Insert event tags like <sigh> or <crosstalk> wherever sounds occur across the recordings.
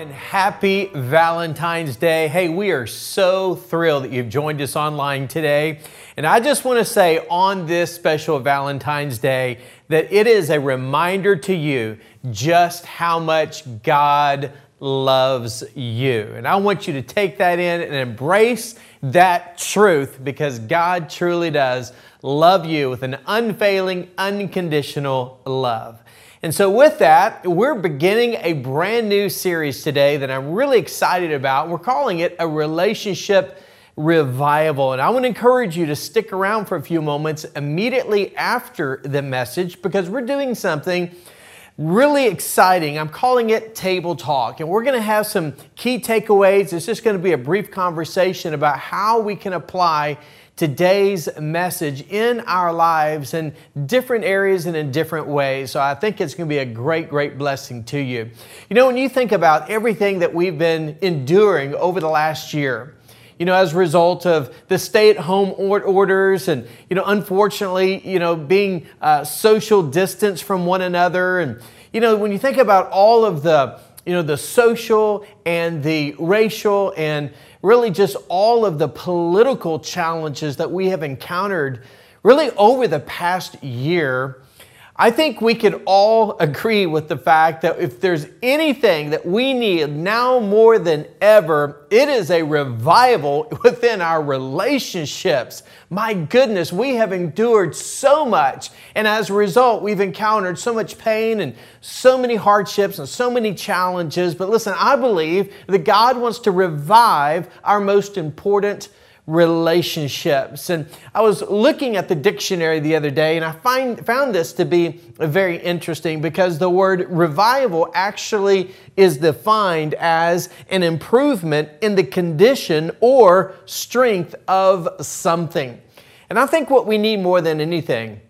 And happy Valentine's Day. Hey, we are so thrilled that you've joined us online today. And I just want to say on this special Valentine's Day that it is a reminder to you just how much God loves you. And I want you to take that in and embrace that truth because God truly does love you with an unfailing, unconditional love. And so, with that, we're beginning a brand new series today that I'm really excited about. We're calling it a relationship revival. And I want to encourage you to stick around for a few moments immediately after the message because we're doing something really exciting. I'm calling it Table Talk. And we're going to have some key takeaways. It's just going to be a brief conversation about how we can apply today's message in our lives in different areas and in different ways. So I think it's going to be a great, great blessing to you. You know, when you think about everything that we've been enduring over the last year, you know, as a result of the stay-at-home orders and, you know, unfortunately, you know, being uh, social distance from one another. And, you know, when you think about all of the, you know, the social and the racial and really just all of the political challenges that we have encountered really over the past year, I think we could all agree with the fact that if there's anything that we need now more than ever, it is a revival within our relationships. My goodness, we have endured so much, and as a result, we've encountered so much pain and so many hardships and so many challenges. But listen, I believe that God wants to revive our most important relationships. And I was looking at the dictionary the other day and I find, found this to be very interesting because the word revival actually is defined as an improvement in the condition or strength of something. And I think what we need more than anything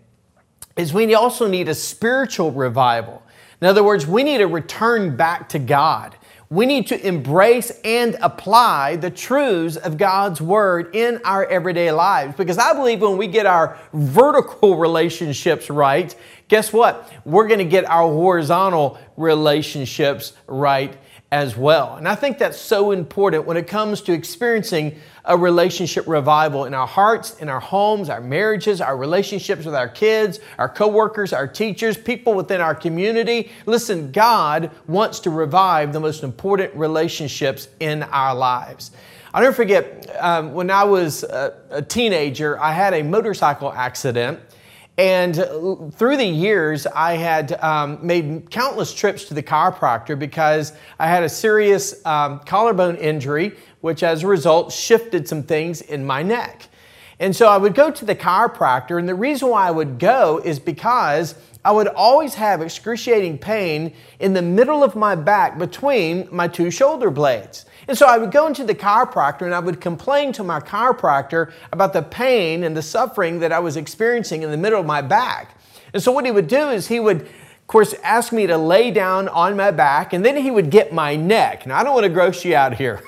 is we also need a spiritual revival. In other words, we need a return back to God we need to embrace and apply the truths of God's Word in our everyday lives. Because I believe when we get our vertical relationships right, guess what? We're going to get our horizontal relationships right as well. And I think that's so important when it comes to experiencing a relationship revival in our hearts, in our homes, our marriages, our relationships with our kids, our coworkers, our teachers, people within our community. Listen, God wants to revive the most important relationships in our lives. I'll never forget um, when I was a, a teenager, I had a motorcycle accident and through the years, I had um, made countless trips to the chiropractor because I had a serious um, collarbone injury, which as a result shifted some things in my neck. And so I would go to the chiropractor, and the reason why I would go is because I would always have excruciating pain in the middle of my back between my two shoulder blades. And so I would go into the chiropractor and I would complain to my chiropractor about the pain and the suffering that I was experiencing in the middle of my back. And so what he would do is he would, of course, ask me to lay down on my back and then he would get my neck. Now, I don't want to gross you out here,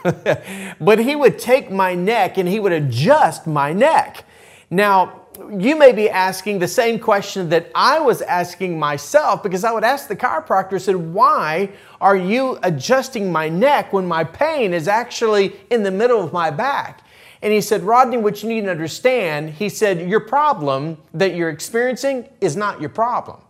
<laughs> but he would take my neck and he would adjust my neck. Now, you may be asking the same question that I was asking myself because I would ask the chiropractor, said, Why are you adjusting my neck when my pain is actually in the middle of my back? And he said, Rodney, what you need to understand, he said, Your problem that you're experiencing is not your problem.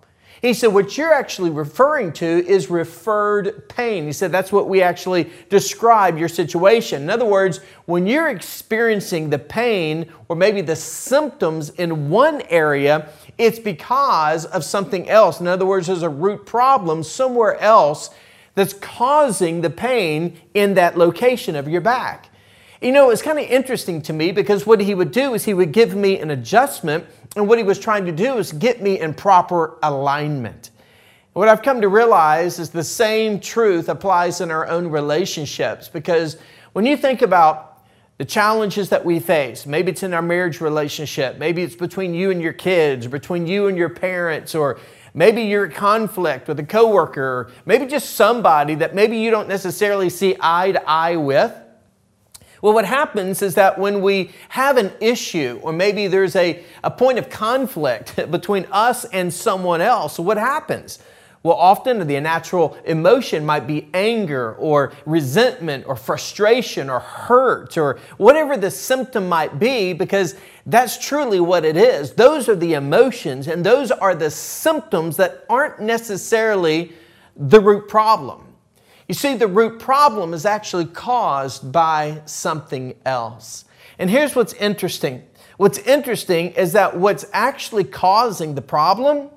He said, What you're actually referring to is referred pain. He said, That's what we actually describe your situation. In other words, when you're experiencing the pain or maybe the symptoms in one area, it's because of something else. In other words, there's a root problem somewhere else that's causing the pain in that location of your back. You know, it's kind of interesting to me because what he would do is he would give me an adjustment, and what he was trying to do is get me in proper alignment. What I've come to realize is the same truth applies in our own relationships because when you think about the challenges that we face. Maybe it's in our marriage relationship. Maybe it's between you and your kids, between you and your parents, or maybe you're in conflict with a coworker, or maybe just somebody that maybe you don't necessarily see eye to eye with. Well, what happens is that when we have an issue, or maybe there's a, a point of conflict <laughs> between us and someone else, what happens? Well, often the natural emotion might be anger or resentment or frustration or hurt or whatever the symptom might be, because that's truly what it is. Those are the emotions and those are the symptoms that aren't necessarily the root problem. You see, the root problem is actually caused by something else. And here's what's interesting what's interesting is that what's actually causing the problem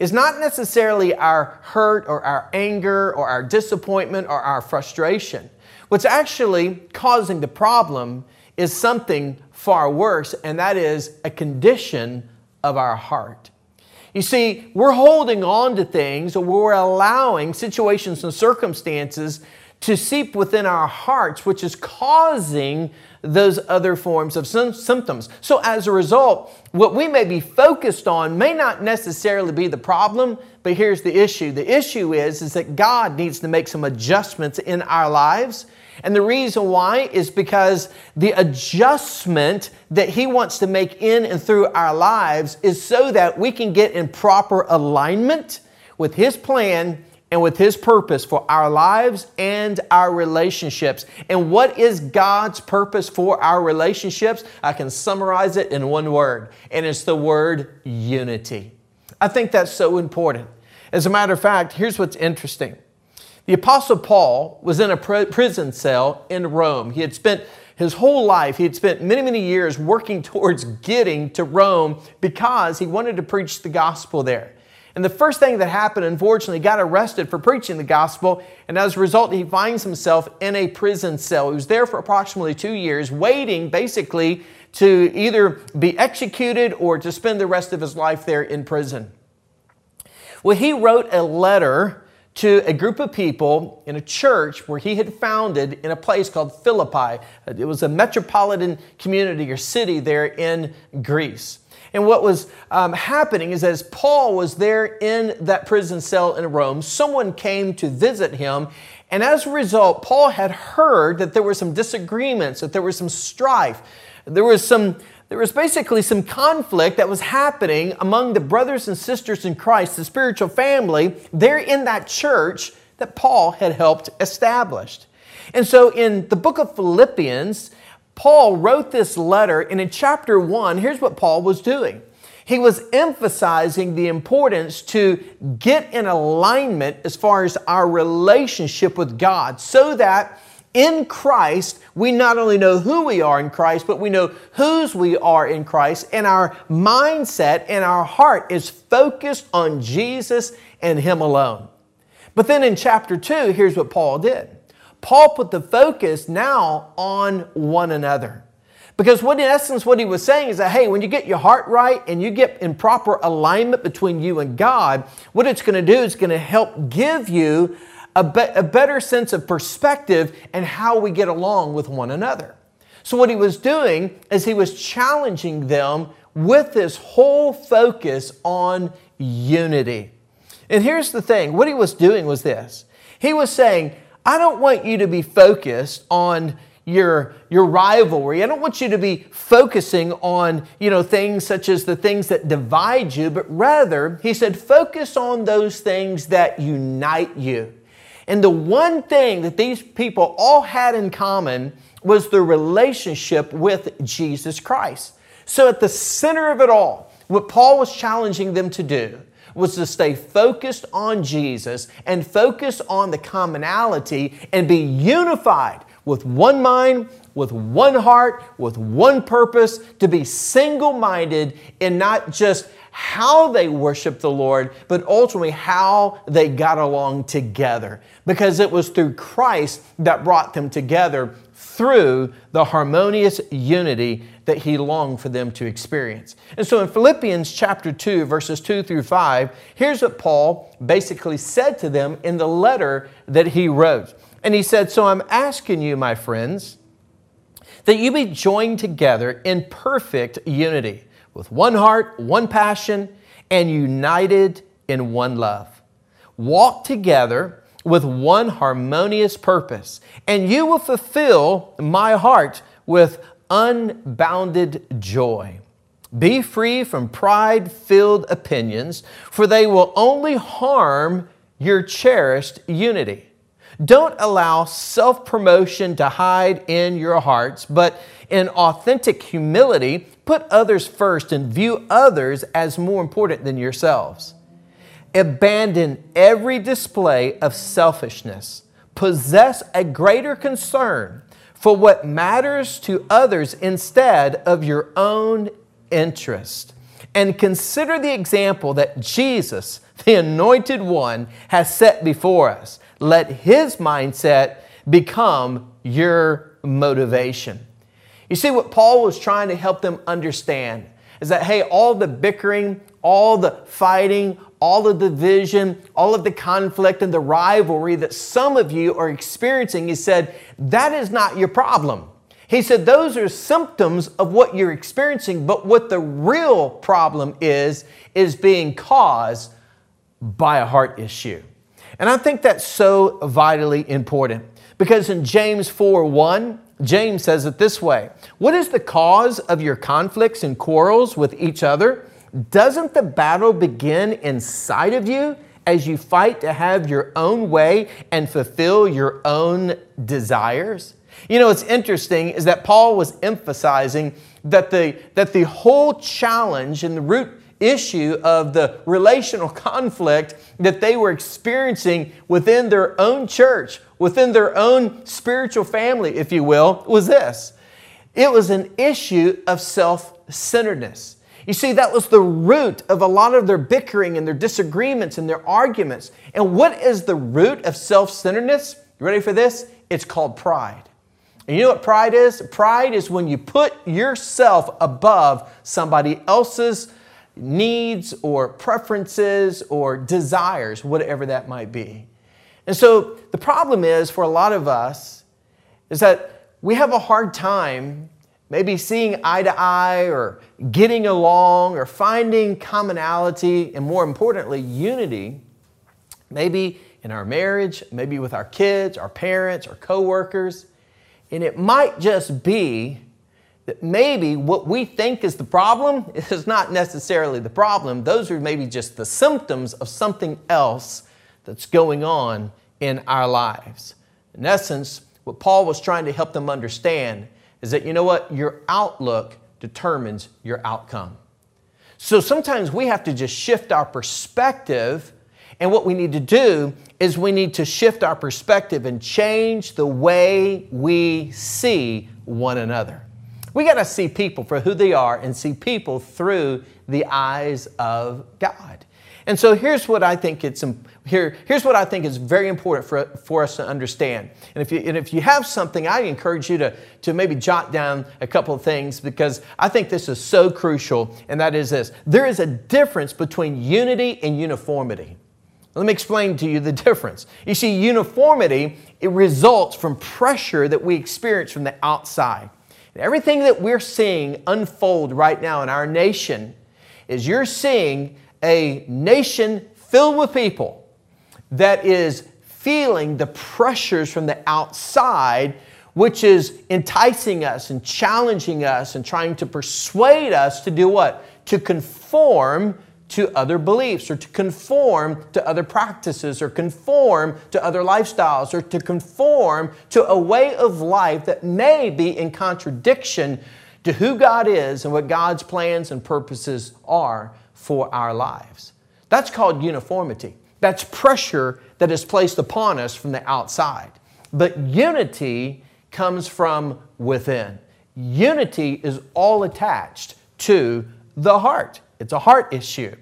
is not necessarily our hurt or our anger or our disappointment or our frustration. What's actually causing the problem is something far worse, and that is a condition of our heart. You see, we're holding on to things or we're allowing situations and circumstances to seep within our hearts, which is causing those other forms of symptoms. So, as a result, what we may be focused on may not necessarily be the problem, but here's the issue. The issue is, is that God needs to make some adjustments in our lives. And the reason why is because the adjustment that He wants to make in and through our lives is so that we can get in proper alignment with His plan and with His purpose for our lives and our relationships. And what is God's purpose for our relationships? I can summarize it in one word, and it's the word unity. I think that's so important. As a matter of fact, here's what's interesting. The Apostle Paul was in a prison cell in Rome. He had spent his whole life, he had spent many, many years working towards getting to Rome because he wanted to preach the gospel there. And the first thing that happened, unfortunately, got arrested for preaching the gospel. And as a result, he finds himself in a prison cell. He was there for approximately two years, waiting basically to either be executed or to spend the rest of his life there in prison. Well, he wrote a letter to a group of people in a church where he had founded in a place called Philippi. It was a metropolitan community or city there in Greece. And what was um, happening is as Paul was there in that prison cell in Rome, someone came to visit him. And as a result, Paul had heard that there were some disagreements, that there was some strife, there was some there was basically some conflict that was happening among the brothers and sisters in Christ, the spiritual family, there in that church that Paul had helped establish. And so in the book of Philippians, Paul wrote this letter, and in chapter one, here's what Paul was doing. He was emphasizing the importance to get in alignment as far as our relationship with God so that in Christ, we not only know who we are in Christ, but we know whose we are in Christ, and our mindset and our heart is focused on Jesus and Him alone. But then in chapter 2, here's what Paul did. Paul put the focus now on one another. Because what in essence what he was saying is that hey, when you get your heart right and you get in proper alignment between you and God, what it's going to do is going to help give you a, be- a better sense of perspective and how we get along with one another. So what he was doing is he was challenging them with this whole focus on unity. And here's the thing, what he was doing was this. He was saying, I don't want you to be focused on your, your rivalry. I don't want you to be focusing on, you know, things such as the things that divide you, but rather, he said, focus on those things that unite you. And the one thing that these people all had in common was their relationship with Jesus Christ. So at the center of it all, what Paul was challenging them to do was to stay focused on Jesus and focus on the commonality and be unified with one mind, with one heart, with one purpose, to be single minded and not just how they worshiped the Lord, but ultimately how they got along together. Because it was through Christ that brought them together through the harmonious unity that he longed for them to experience. And so in Philippians chapter 2, verses 2 through 5, here's what Paul basically said to them in the letter that he wrote. And he said, So I'm asking you, my friends, that you be joined together in perfect unity, with one heart, one passion, and united in one love. Walk together with one harmonious purpose, and you will fulfill my heart with unbounded joy. Be free from pride filled opinions, for they will only harm your cherished unity. Don't allow self promotion to hide in your hearts, but in authentic humility, put others first and view others as more important than yourselves. Abandon every display of selfishness. Possess a greater concern for what matters to others instead of your own interest. And consider the example that Jesus, <laughs> the Anointed One, has set before us. Let His mindset become your motivation. You see, what Paul was trying to help them understand is that, hey, all the bickering, all the fighting, all the division, all of the conflict and the rivalry that some of you are experiencing, he said, that is not your problem. He said those are symptoms of what you're experiencing, but what the real problem is, is being caused by a heart issue. And I think that's so vitally important because in James 4 1, James says it this way What is the cause of your conflicts and quarrels with each other? Doesn't the battle begin inside of you as you fight to have your own way and fulfill your own desires? You know, what's interesting is that Paul was emphasizing that the, that the whole challenge and the root issue of the relational <laughs> conflict that they were experiencing within their own church, within their own spiritual family, if you will, was this it was an issue of self centeredness. You see, that was the root of a lot of their bickering and their disagreements and their arguments. And what is the root of self centeredness? You ready for this? It's called pride. And you know what pride is? Pride is when you put yourself above somebody else's needs or preferences or desires, whatever that might be. And so the problem is for a lot of us is that we have a hard time maybe seeing eye to eye or getting along or finding commonality and more importantly, unity, maybe in our marriage, maybe with our kids, our parents, our coworkers. And it might just be that maybe what we think is the problem <laughs> is not necessarily the problem. Those are maybe just the symptoms of something else that's going on in our lives. In essence, what Paul was trying to help them understand is that you know what? Your outlook determines your outcome. So sometimes we have to just shift our perspective. And what we need to do is we need to shift our perspective and change the way we see one another. We got to see people for who they are and see people through the eyes of God. And so here's what I think it's here, here's what I think is very important for, for us to understand. And if, you, and if you have something, I encourage you to, to maybe jot down a couple of things because I think this is so crucial, and that is this there is a difference between unity and uniformity. Let me explain to you the difference. You see, uniformity, it results from pressure that we experience from the outside. And everything that we're seeing unfold right now in our nation is you're seeing a nation filled with people that is feeling the pressures from the outside, which is enticing us and challenging us and trying to persuade us to do what? To conform to other beliefs or to conform to other practices or conform to other lifestyles or to conform to a way of life that may be in contradiction to who God is and what God's plans and purposes are for our lives. That's called uniformity. That's pressure that is placed upon us from the outside. But unity comes from within. Unity is all attached to the heart. It's a heart issue.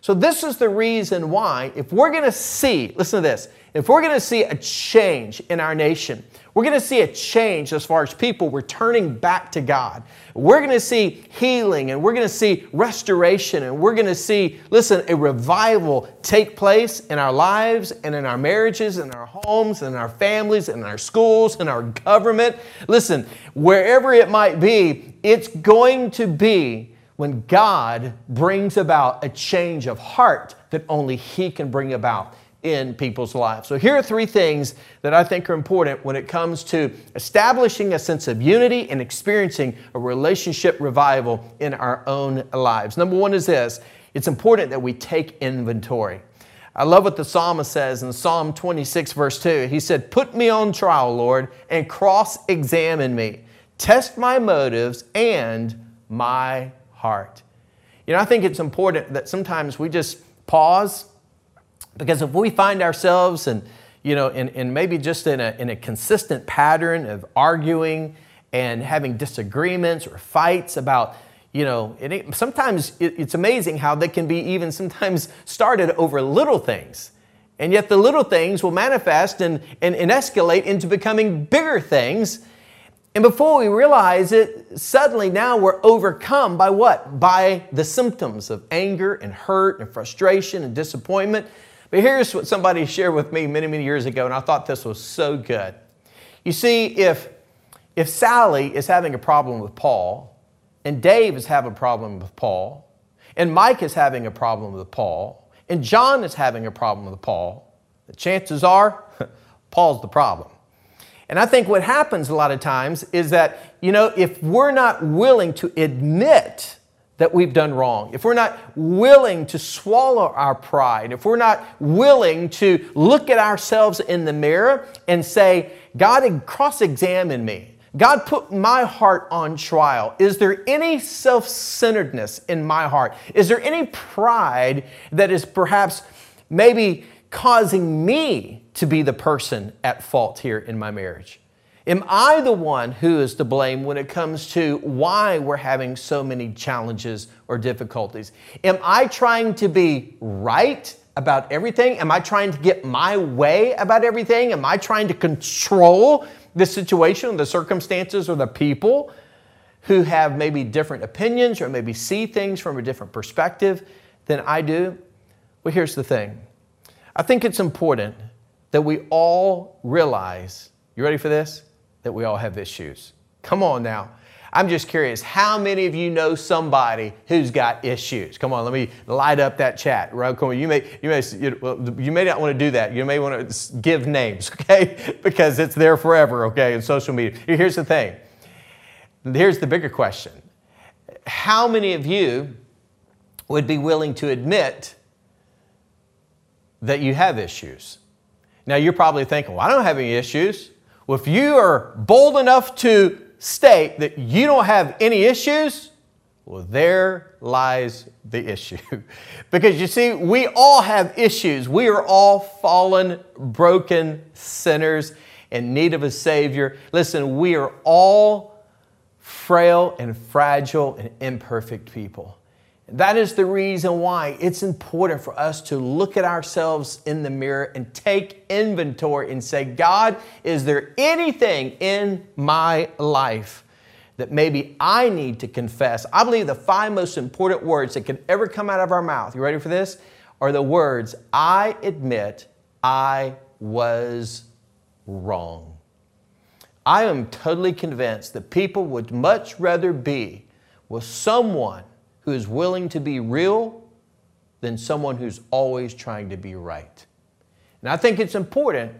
So, this is the reason why, if we're going to see, listen to this, if we're going to see a change in our nation, we're going to see a change as far as people returning back to God. We're going to see healing and we're going to see restoration and we're going to see, listen, a revival take place in our lives and in our marriages and our homes and our families and our schools and our government. Listen, wherever it might be, it's going to be when God brings about a change of heart that only He can bring about in people's lives. So, here are three things that I think are important when it comes to establishing a sense of unity and experiencing a relationship revival in our own lives. Number one is this it's important that we take inventory. I love what the psalmist says in Psalm 26, verse 2. He said, Put me on trial, Lord, and cross examine me. Test my motives and my heart. You know, I think it's important that sometimes we just pause because if we find ourselves and you know, in, in maybe just in a, in a consistent pattern of arguing and having disagreements or fights about, you know, it, sometimes it, it's amazing how they can be even sometimes started over little things. And yet the little things will manifest and, and, and escalate into becoming bigger things. And before we realize it, suddenly now we're overcome by what? By the symptoms of anger and hurt and frustration and disappointment. But here's what somebody shared with me many, many years ago, and I thought this was so good. You see, if, if Sally is having a problem with Paul, and Dave is having a problem with Paul, and Mike is having a problem with Paul, and John is having a problem with Paul, the chances are <laughs> Paul's the problem. And I think what happens a lot of times is that, you know, if we're not willing to admit that we've done wrong, if we're not willing to swallow our pride, if we're not willing to look at ourselves in the mirror and say, God, cross examine me. God, put my heart on trial. Is there any self centeredness in my heart? Is there any pride that is perhaps maybe causing me to be the person at fault here in my marriage? Am I the one who is to blame when it comes to why we're having so many challenges or difficulties? Am I trying to be right about everything? Am I trying to get my way about everything? Am I trying to control the situation, the circumstances, or the people who have maybe different opinions or maybe see things from a different perspective than I do? Well, here's the thing I think it's important that we all realize, you ready for this? That we all have issues. Come on now. I'm just curious, how many of you know somebody who's got issues? Come on, let me light up that chat. Right? Come on, you may, you may, you may not want to do that. You may want to give names, <laughs> okay? because it's there forever, okay, in social media. Here's the thing. Here's the bigger question. How many of you would be willing to admit that you have issues? Now, you're probably thinking, well, I don't have any issues. Well, if you are bold enough to state that you don't have any issues, well, there lies the issue. <laughs> because you see, we all have issues. We are all fallen, broken sinners in need of a Savior. Listen, we are all frail and fragile and imperfect people. That is the reason why it's important for us to look at ourselves in the mirror and take inventory and say, God, is there anything in my life that maybe I need to confess? I believe the five most important words that can ever come out of our mouth, you ready for this? Are the words, I admit I was wrong. I am totally convinced that people would much rather be with someone who is willing to be real than someone who's always trying to be right. And I think it's important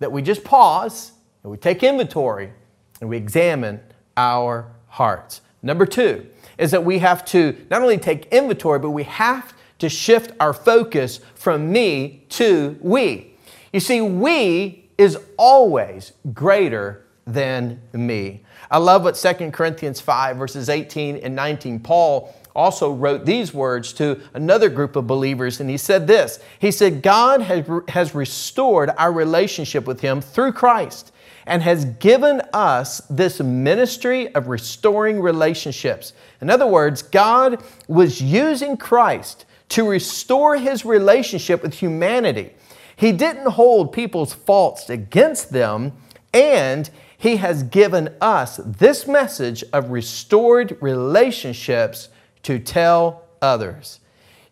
that we just pause and we take inventory and we examine our hearts. Number two is that we have to not only take inventory, but we have to shift our focus from me to we. You see, we is always greater than me. I love what 2 Corinthians 5, verses 18 and 19, Paul also wrote these words to another group of believers, and he said this He said, God has, has restored our relationship with Him through Christ and has given us this ministry of restoring relationships. In other words, God was using Christ to restore His relationship with humanity. He didn't hold people's faults against them, and He has given us this message of restored relationships to tell others.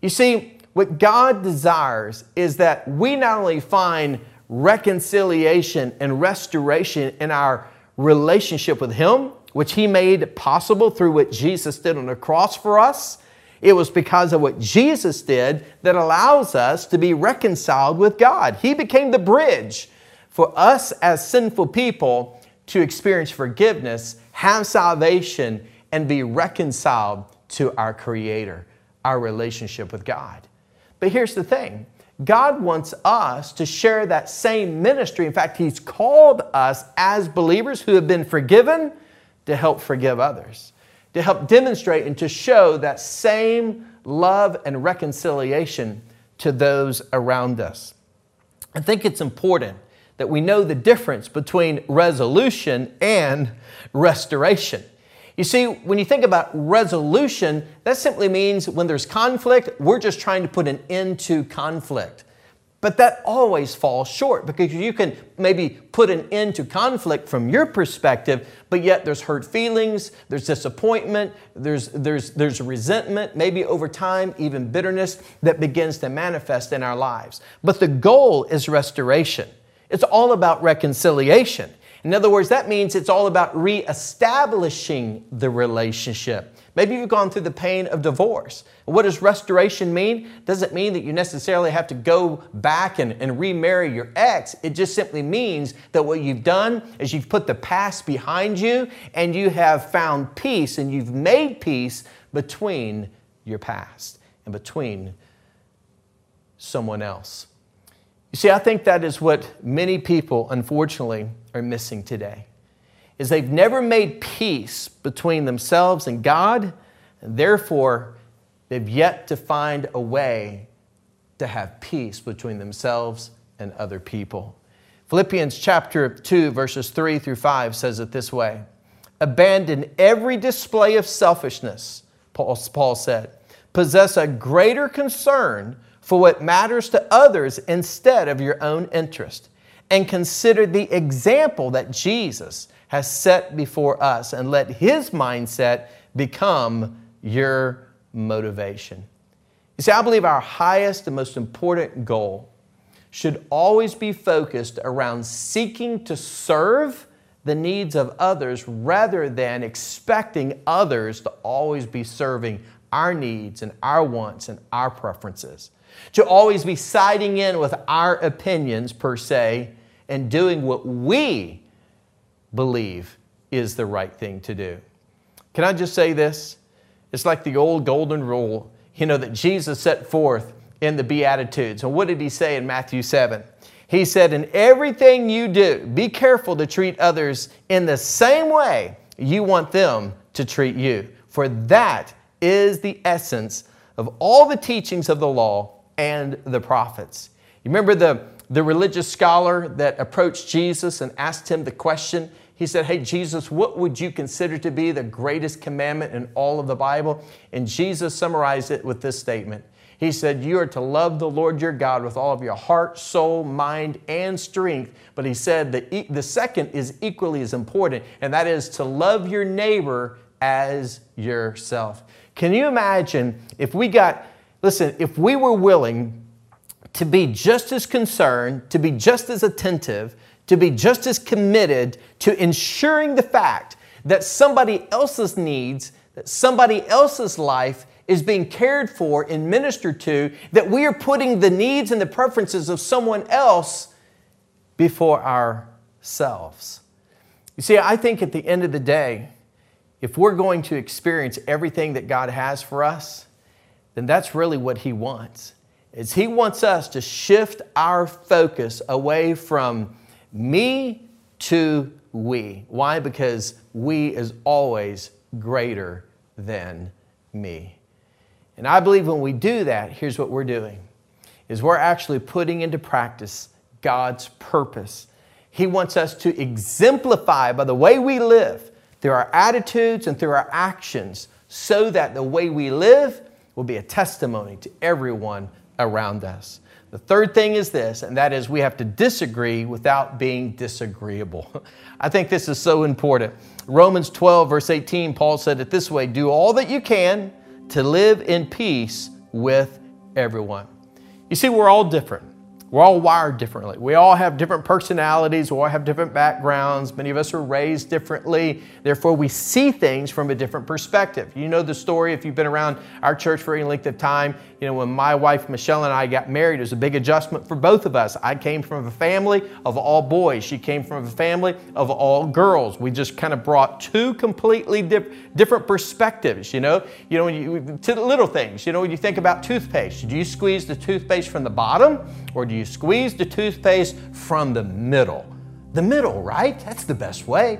You see, what God desires is that we not only find reconciliation and restoration in our relationship with Him, which He made possible through what Jesus did on the cross for us. It was because of what Jesus did that allows us to be reconciled with God. He became the bridge for us as sinful people to experience forgiveness, have salvation, and be reconciled to our Creator, our relationship with God. But here's the thing God wants us to share that same ministry. In fact, He's called us as believers who have been forgiven to help forgive others, to help demonstrate and to show that same love and reconciliation to those around us. I think it's important that we know the difference between resolution and restoration. You see, when you think about resolution, that simply means when there's conflict, we're just trying to put an end to conflict. But that always falls short because you can maybe put an end to conflict from your perspective, but yet there's hurt feelings, there's disappointment, there's, there's, there's resentment, maybe over time, even bitterness that begins to manifest in our lives. But the goal is restoration. It's all about reconciliation. In other words, that means it's all about reestablishing the relationship. Maybe you've gone through the pain of divorce. What does restoration mean? Doesn't mean that you necessarily have to go back and, and remarry your ex. It just simply means that what you've done is you've put the past behind you and you have found peace and you've made peace between your past and between someone else. You see, I think that is what many people, unfortunately, are missing today is they've never made peace between themselves and God, and therefore they've yet to find a way to have peace between themselves and other people. Philippians chapter 2, verses 3 through 5 says it this way Abandon every display of selfishness, Paul, Paul said. Possess a greater concern for what matters to others instead of your own interest. And consider the example that Jesus has set before us and let His mindset become your motivation. You see, I believe our highest and most important goal should always be focused around seeking to serve the needs of others rather than expecting others to always be serving our needs and our wants and our preferences. To always be siding in with our opinions, per se, and doing what we believe is the right thing to do. Can I just say this? It's like the old golden rule, you know, that Jesus set forth in the Beatitudes. And what did he say in Matthew 7? He said, In everything you do, be careful to treat others in the same way you want them to treat you. For that is the essence of all the teachings of the law and the prophets. You remember the, the religious scholar that approached Jesus and asked him the question he said, Hey, Jesus, what would you consider to be the greatest commandment in all of the Bible? And Jesus summarized it with this statement. He said, You are to love the Lord your God with all of your heart, soul, mind, and strength. But he said that the second is equally as important, and that is to love your neighbor as yourself. Can you imagine if we got, listen, if we were willing to be just as concerned, to be just as attentive, to be just as committed to ensuring the fact that somebody else's needs, that somebody else's life is being cared for and ministered to, that we are putting the needs and the preferences of someone else before ourselves. You see, I think at the end of the day, if we're going to experience everything that God has for us, then that's really what He wants. Is He wants us to shift our focus away from me to we. Why? Because we is always greater than me. And I believe when we do that, here's what we're doing is we're actually putting into practice God's purpose. He wants us to exemplify by the way we live, through our attitudes and through our actions, so that the way we live will be a testimony to everyone around us. The third thing is this, and that is we have to disagree without being disagreeable. <laughs> I think this is so important. Romans 12, verse 18, Paul said it this way Do all that you can to live in peace with everyone. You see, we're all different. We're all wired differently. We all have different personalities. We all have different backgrounds. Many of us are raised differently. Therefore, we see things from a different perspective. You know the story if you've been around our church for any length of time. You know, when my wife Michelle and I got married, it was a big adjustment for both of us. I came from a family of all boys. She came from a family of all girls. We just kind of brought two completely different perspectives. You know, you know, you, to the little things. You know, when you think about toothpaste, do you squeeze the toothpaste from the bottom, or do you squeeze the toothpaste from the middle? The middle, right? That's the best way.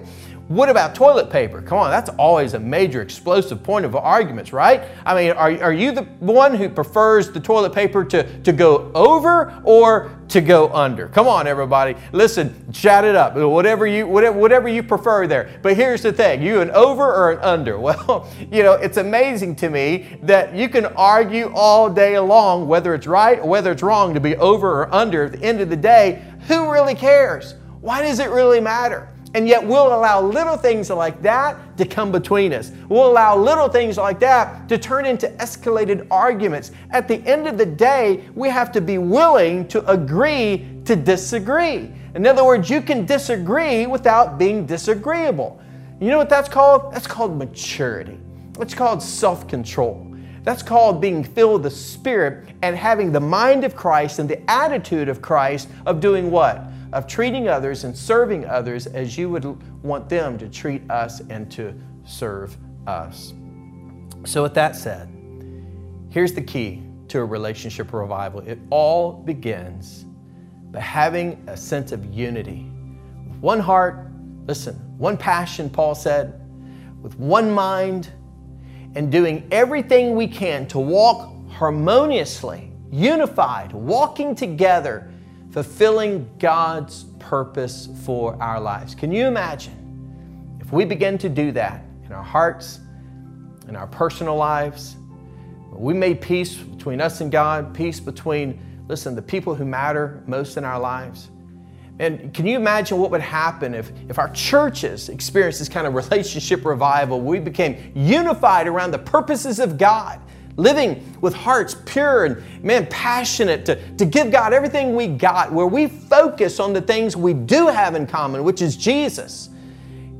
What about toilet paper? Come on, that's always a major explosive point of arguments, right? I mean, are, are you the one who prefers the toilet paper to, to go over or to go under? Come on, everybody. Listen, chat it up. Whatever you, whatever, whatever you prefer there. But here's the thing you an over or an under? <laughs> Well, you know, it's amazing to me that you can argue all day long whether it's right or whether it's wrong to be over or under. At the end of the day, who really cares? Why does it really matter? And yet we'll allow little things like that to come between us. We'll allow little things like that to turn into escalated arguments. At the end of the day, we have to be willing to agree to disagree. In other words, you can disagree without being disagreeable. You know what that's called? That's called maturity. It's called self control. That's called being filled with the Spirit and having the mind of Christ and the attitude of Christ of doing what? Of treating others and serving others as you would want them to treat us and to serve us. So, with that said, here's the key to a relationship revival it all begins by having a sense of unity. One heart, listen, one passion, Paul said, with one mind, and doing everything we can to walk harmoniously, unified, walking together fulfilling God's purpose for our lives. Can you imagine if we begin to do that in our hearts, in our personal lives? We made peace between us and God, peace between, listen, the people who matter most in our lives. And can you imagine what would happen if, if our churches experienced this kind of <laughs> relationship revival? We became unified around the purposes of God living with hearts pure and man passionate to, to give God everything we got, where we focus on the things we do have in common, which is Jesus.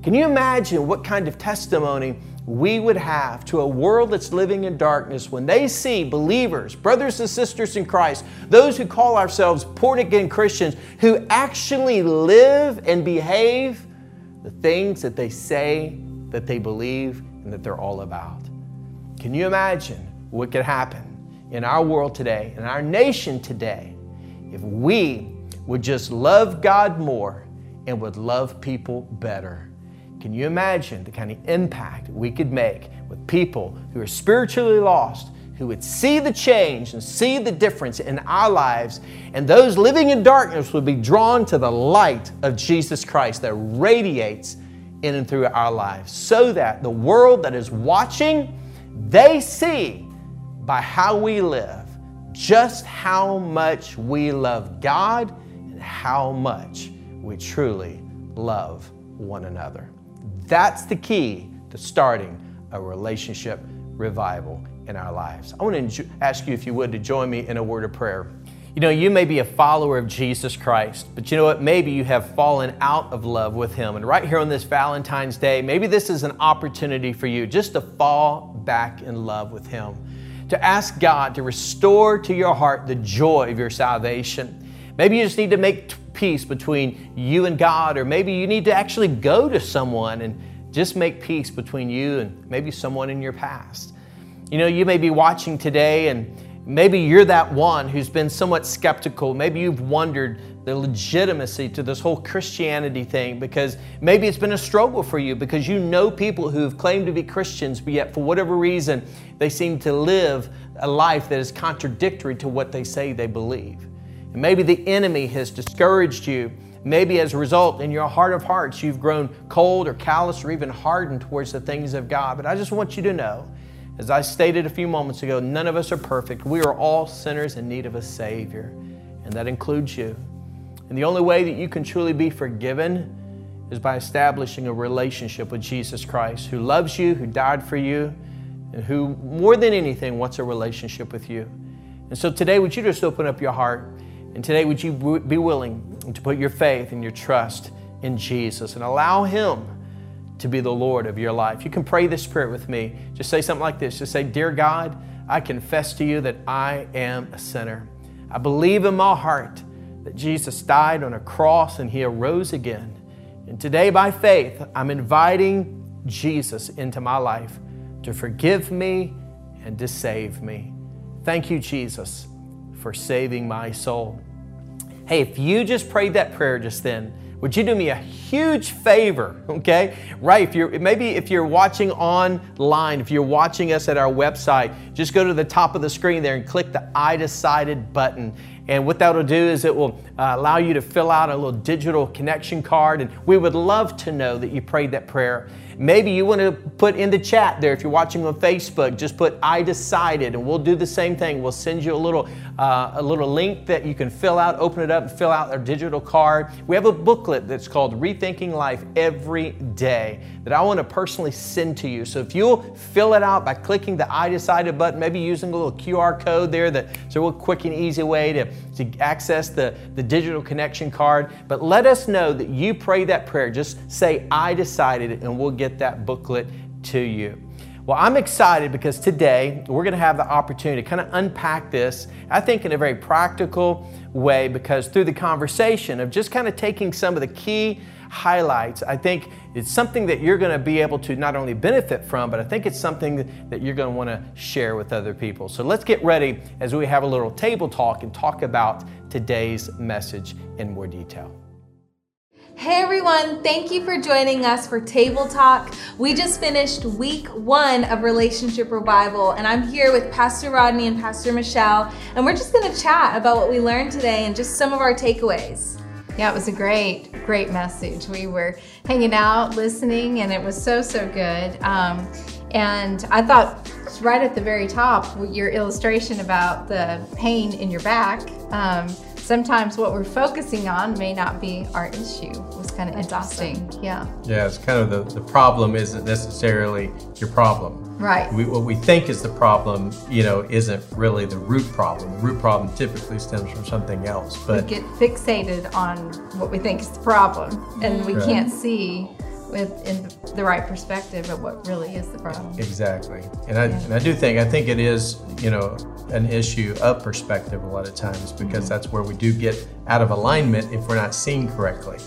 Can you imagine what kind of testimony we would have to a world that's living in darkness when they see believers, brothers and sisters in Christ, those who call ourselves born again Christians, who actually live and behave the things that they say that they believe and that they're all about? Can you imagine what could happen in our world today, in our nation today, if we would just love God more and would love people better. Can you imagine the kind of impact we could make with people who are spiritually lost, who would see the change and see the difference in our lives, and those living in darkness would be drawn to the light of Jesus Christ that radiates in and through our lives, so that the world that is watching, they see by how we live just how much we love God and how much we truly love one another. That's the key to starting a relationship revival in our lives. I want to ask you, if you would, to join me in a word of prayer. You know, you may be a follower of Jesus Christ, but you know what? Maybe you have fallen out of love with Him. And right here on this Valentine's Day, maybe this is an opportunity for you just to fall back in love with Him to ask God to restore to your heart the joy of your salvation. Maybe you just need to make peace between you and God, or maybe you need to actually go to someone and just make peace between you and maybe someone in your past. You know, you may be watching today and maybe you're that one who's been somewhat skeptical. Maybe you've wondered the legitimacy to this whole Christianity thing because maybe it's been a struggle for you because you know people who've claimed to be Christians, but yet for whatever reason, they seem to live a life that is contradictory to what they say they believe. And maybe the enemy has discouraged you. Maybe as a result, in your heart of hearts, you've grown cold or callous or even hardened towards the things of God. But I just want you to know, as I stated a few moments ago, none of us are perfect. We are all sinners in need of a Savior. and that includes you. And the only way that you can truly be forgiven is by establishing a relationship with Jesus Christ, who loves you, who died for you, and who, more than anything, wants a relationship with you. And so today, would you just open up your heart? And today, would you be willing to put your faith and your trust in Jesus and allow Him to be the Lord of your life? You can pray this prayer with me. Just say something like this Just say, Dear God, I confess to you that I am a sinner. I believe in my heart that Jesus died on a cross and He arose again. And today, by faith, I'm inviting Jesus into my life to forgive me and to save me. Thank you, Jesus, for saving my soul. Hey, if you just prayed that prayer just then, would you do me a huge favor <laughs> okay right if you're maybe if you're watching online if you're watching us at our website just go to the top of the screen there and click the i decided button and what that'll do is it will uh, allow you to fill out a little digital connection card and we would love to know that you prayed that prayer Maybe you want to put in the chat there, if you're watching on Facebook, just put I decided, and we'll do the same thing. We'll send you a little, uh, a little link that you can fill out, open it up, and fill out our digital card. We have a booklet that's called Rethinking Life Every Day that I want to personally send to you. So if you'll fill it out by clicking the I decided button, maybe using a little QR code there, that's a real quick and easy way to, to access the, the digital connection card. But let us know that you pray that prayer. Just say, I decided, and we'll get that booklet to you. Well, I'm excited because today we're going to have the opportunity to kind of unpack this, I think, in a very practical way, because through the conversation of just kind of taking some of the key highlights, I think it's something that you're going to be able to not only benefit from, but I think it's something that you're going to want to share with other people. So let's get ready as we have a little table talk and talk about today's message in more detail. Hey everyone, thank you for joining us for Table Talk. We just finished week one of Relationship Revival, and I'm here with Pastor Rodney and Pastor Michelle, and we're just gonna chat about what we learned today and just some of our takeaways. Yeah, it was a great, great message. We were hanging out, listening, and it was so, so good. Um, and I thought right at the very top, your illustration about the pain in your back. Um, sometimes what we're focusing on may not be our issue. It was kind of interesting. Awesome. Yeah. Yeah, it's kind of the, the problem isn't necessarily your problem. Right. We, what we think is the problem, you know, isn't really the root problem. The root problem typically stems from something else. But we get fixated on what we think is the problem, and we right. can't see with in the right perspective of what really is the problem. Exactly, and I, yeah. and I do think I think it is you know an issue of perspective a lot of times because mm-hmm. that's where we do get out of alignment if we're not seeing correctly.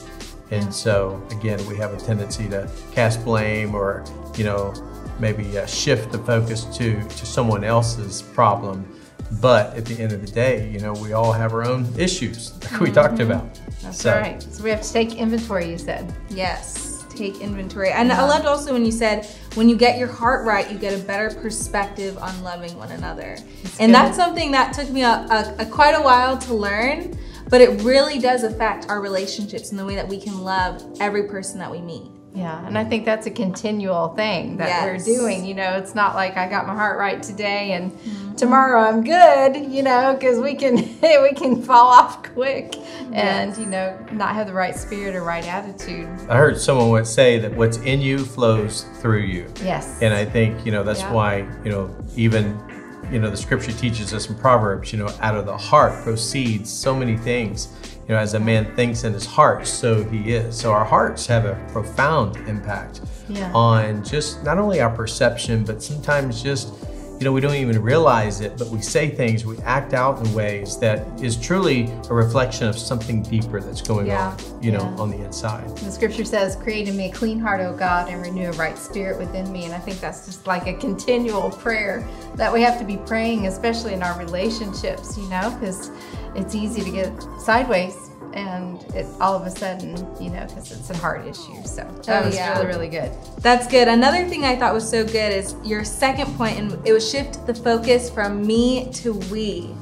And so again, we have a tendency to cast blame or you know maybe uh, shift the focus to to someone else's problem. But at the end of the day, you know, we all have our own issues <laughs> like mm-hmm. we talked mm-hmm. about. That's so. right. So we have to take inventory, you said. Yes take inventory. And I loved also when you said when you get your heart right, you get a better perspective on loving one another. It's and good. that's something that took me a, a, a quite a while to learn, but it really does affect our relationships and the way that we can love every person that we meet. Yeah, and I think that's a continual thing that yes. we're doing. You know, it's not like I got my heart right today and mm-hmm. tomorrow I'm good. You know, because we can <laughs> we can fall off quick and you know not have the right spirit or right attitude. I heard someone would say that what's in you flows through you. Yes, and I think you know that's yeah. why you know even you know the scripture teaches us in Proverbs. You know, out of the heart proceeds so many things you know, as a man thinks in his heart, so he is. So our hearts have a profound impact yeah. on just not only our perception, but sometimes just, you know, we don't even realize it, but we say things, we act out in ways that is truly a reflection of something deeper that's going yeah. on, you know, yeah. on the inside. The scripture says, Create in me a clean heart, O God, and renew a right spirit within me. And I think that's just like a continual prayer that we have to be praying, especially in our relationships, you know, because it's easy to get sideways and it all of a sudden, you know, because it's a heart issue. So that oh, was yeah. really, really good. That's good. Another thing I thought was so good is your second point, and it was shift the focus from me to we.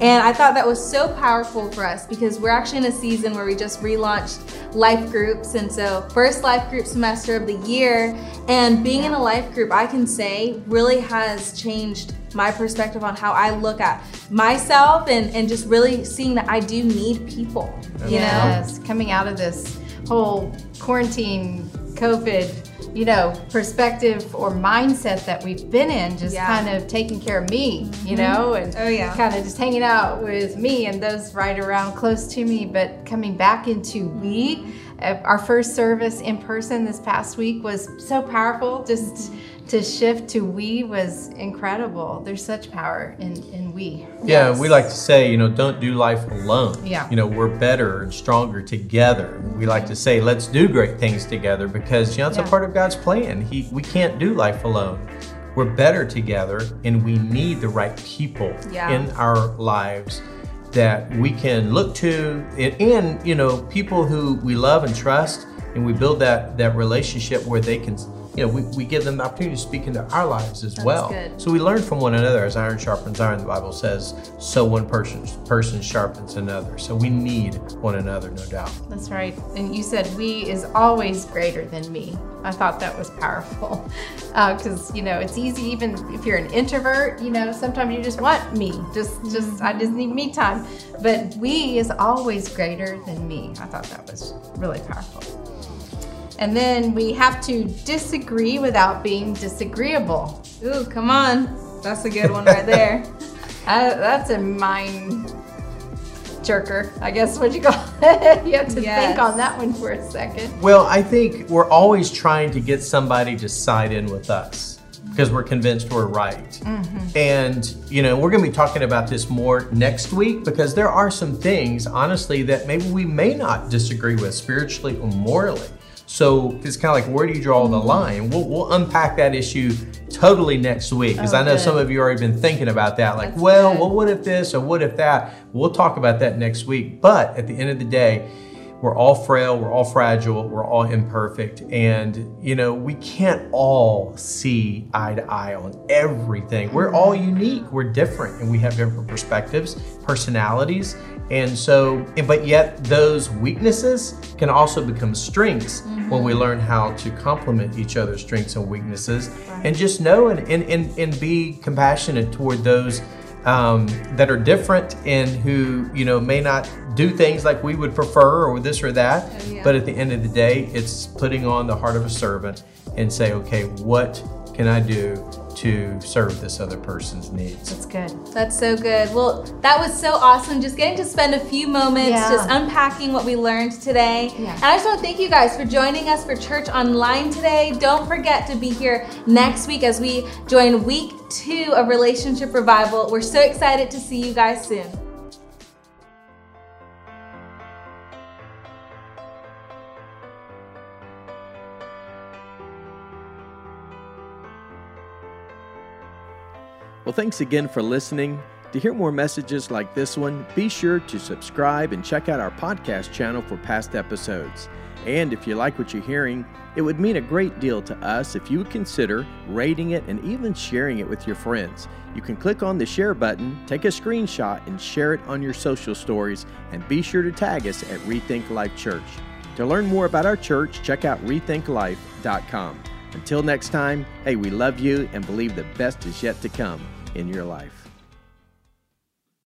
And I thought that was so powerful for us because we're actually in a season where we just relaunched life groups. And so, first life group semester of the year. And being in a life group, I can say, really has changed my perspective on how I look at myself and, and just really seeing that I do need people, you yes. know? Coming out of this whole quarantine, COVID, you know, perspective or mindset that we've been in, just yeah. kind of taking care of me, you mm-hmm. know, and oh, yeah. kind of just hanging out with me and those right around close to me, but coming back into we. Uh, our first service in person this past week was so powerful. Just to shift to we was incredible. There's such power in, in we. Yeah, yes. we like to say, you know, don't do life alone. Yeah. You know, we're better and stronger together. We like to say, let's do great things together because, you know, it's yeah. a part of God's plan. He, we can't do life alone. We're better together and we need the right people yeah. in our lives that we can look to and, and you know people who we love and trust and we build that that relationship where they can you know, we, we give them the opportunity to speak into our lives as That's well. Good. So we learn from one another as iron sharpens iron, the Bible says, so one person person sharpens another. So we need one another, no doubt. That's right. And you said we is always greater than me. I thought that was powerful. Because, <laughs> uh, you know, it's easy even if you're an introvert, you know, sometimes you just want me. Just just I just need me time. But we is always greater than me. I thought that was really powerful. And then we have to disagree without being disagreeable. Ooh, come on. That's a good one right there. <laughs> uh, that's a mind jerker, I guess what you call <laughs> it. you have to yes. think on that one for a second. Well, I think we're always trying to get somebody to side in with us because we're convinced we're right. Mm-hmm. And, you know, we're going to be talking about this more next week because there are some things, honestly, that maybe we may not disagree with spiritually or morally. So it's kind of like, where do you draw the line? We'll, we'll unpack that issue totally next week because oh, I know good. some of you already been thinking about that. Like, That's well, well, what if this or what if that? We'll talk about that next week. But at the end of the day, we're all frail, we're all fragile, we're all imperfect. And, you know, we can't all see eye to eye on everything. We're all mm-hmm. unique, we're different, and we have different perspectives, personalities. And so, but yet those weaknesses can also become strengths mm-hmm. when we learn how to complement each other's strengths and weaknesses right. and just know and, and, and, and be compassionate toward those um, that are different and who, you know, may not do things like we would prefer or this or that. Oh, yeah. But at the end of the day, it's putting on the heart of a servant and say, okay, what can I do to serve this other person's needs. That's good. That's so good. Well, that was so awesome. Just getting to spend a few moments yeah. just unpacking what we learned today. Yeah. And I just want to thank you guys for joining us for Church Online today. Don't forget to be here next week as we join week two of Relationship Revival. We're so excited to see you guys soon. Well, thanks again for listening. To hear more messages like this one, be sure to subscribe and check out our podcast channel for past episodes. And if you like what you're hearing, it would mean a great deal to us if you would consider rating it and even sharing it with your friends. You can click on the share button, take a screenshot, and share it on your social stories, and be sure to tag us at Rethink Life Church. To learn more about our church, check out rethinklife.com. Until next time, hey, we love you and believe the best is yet to come in your life.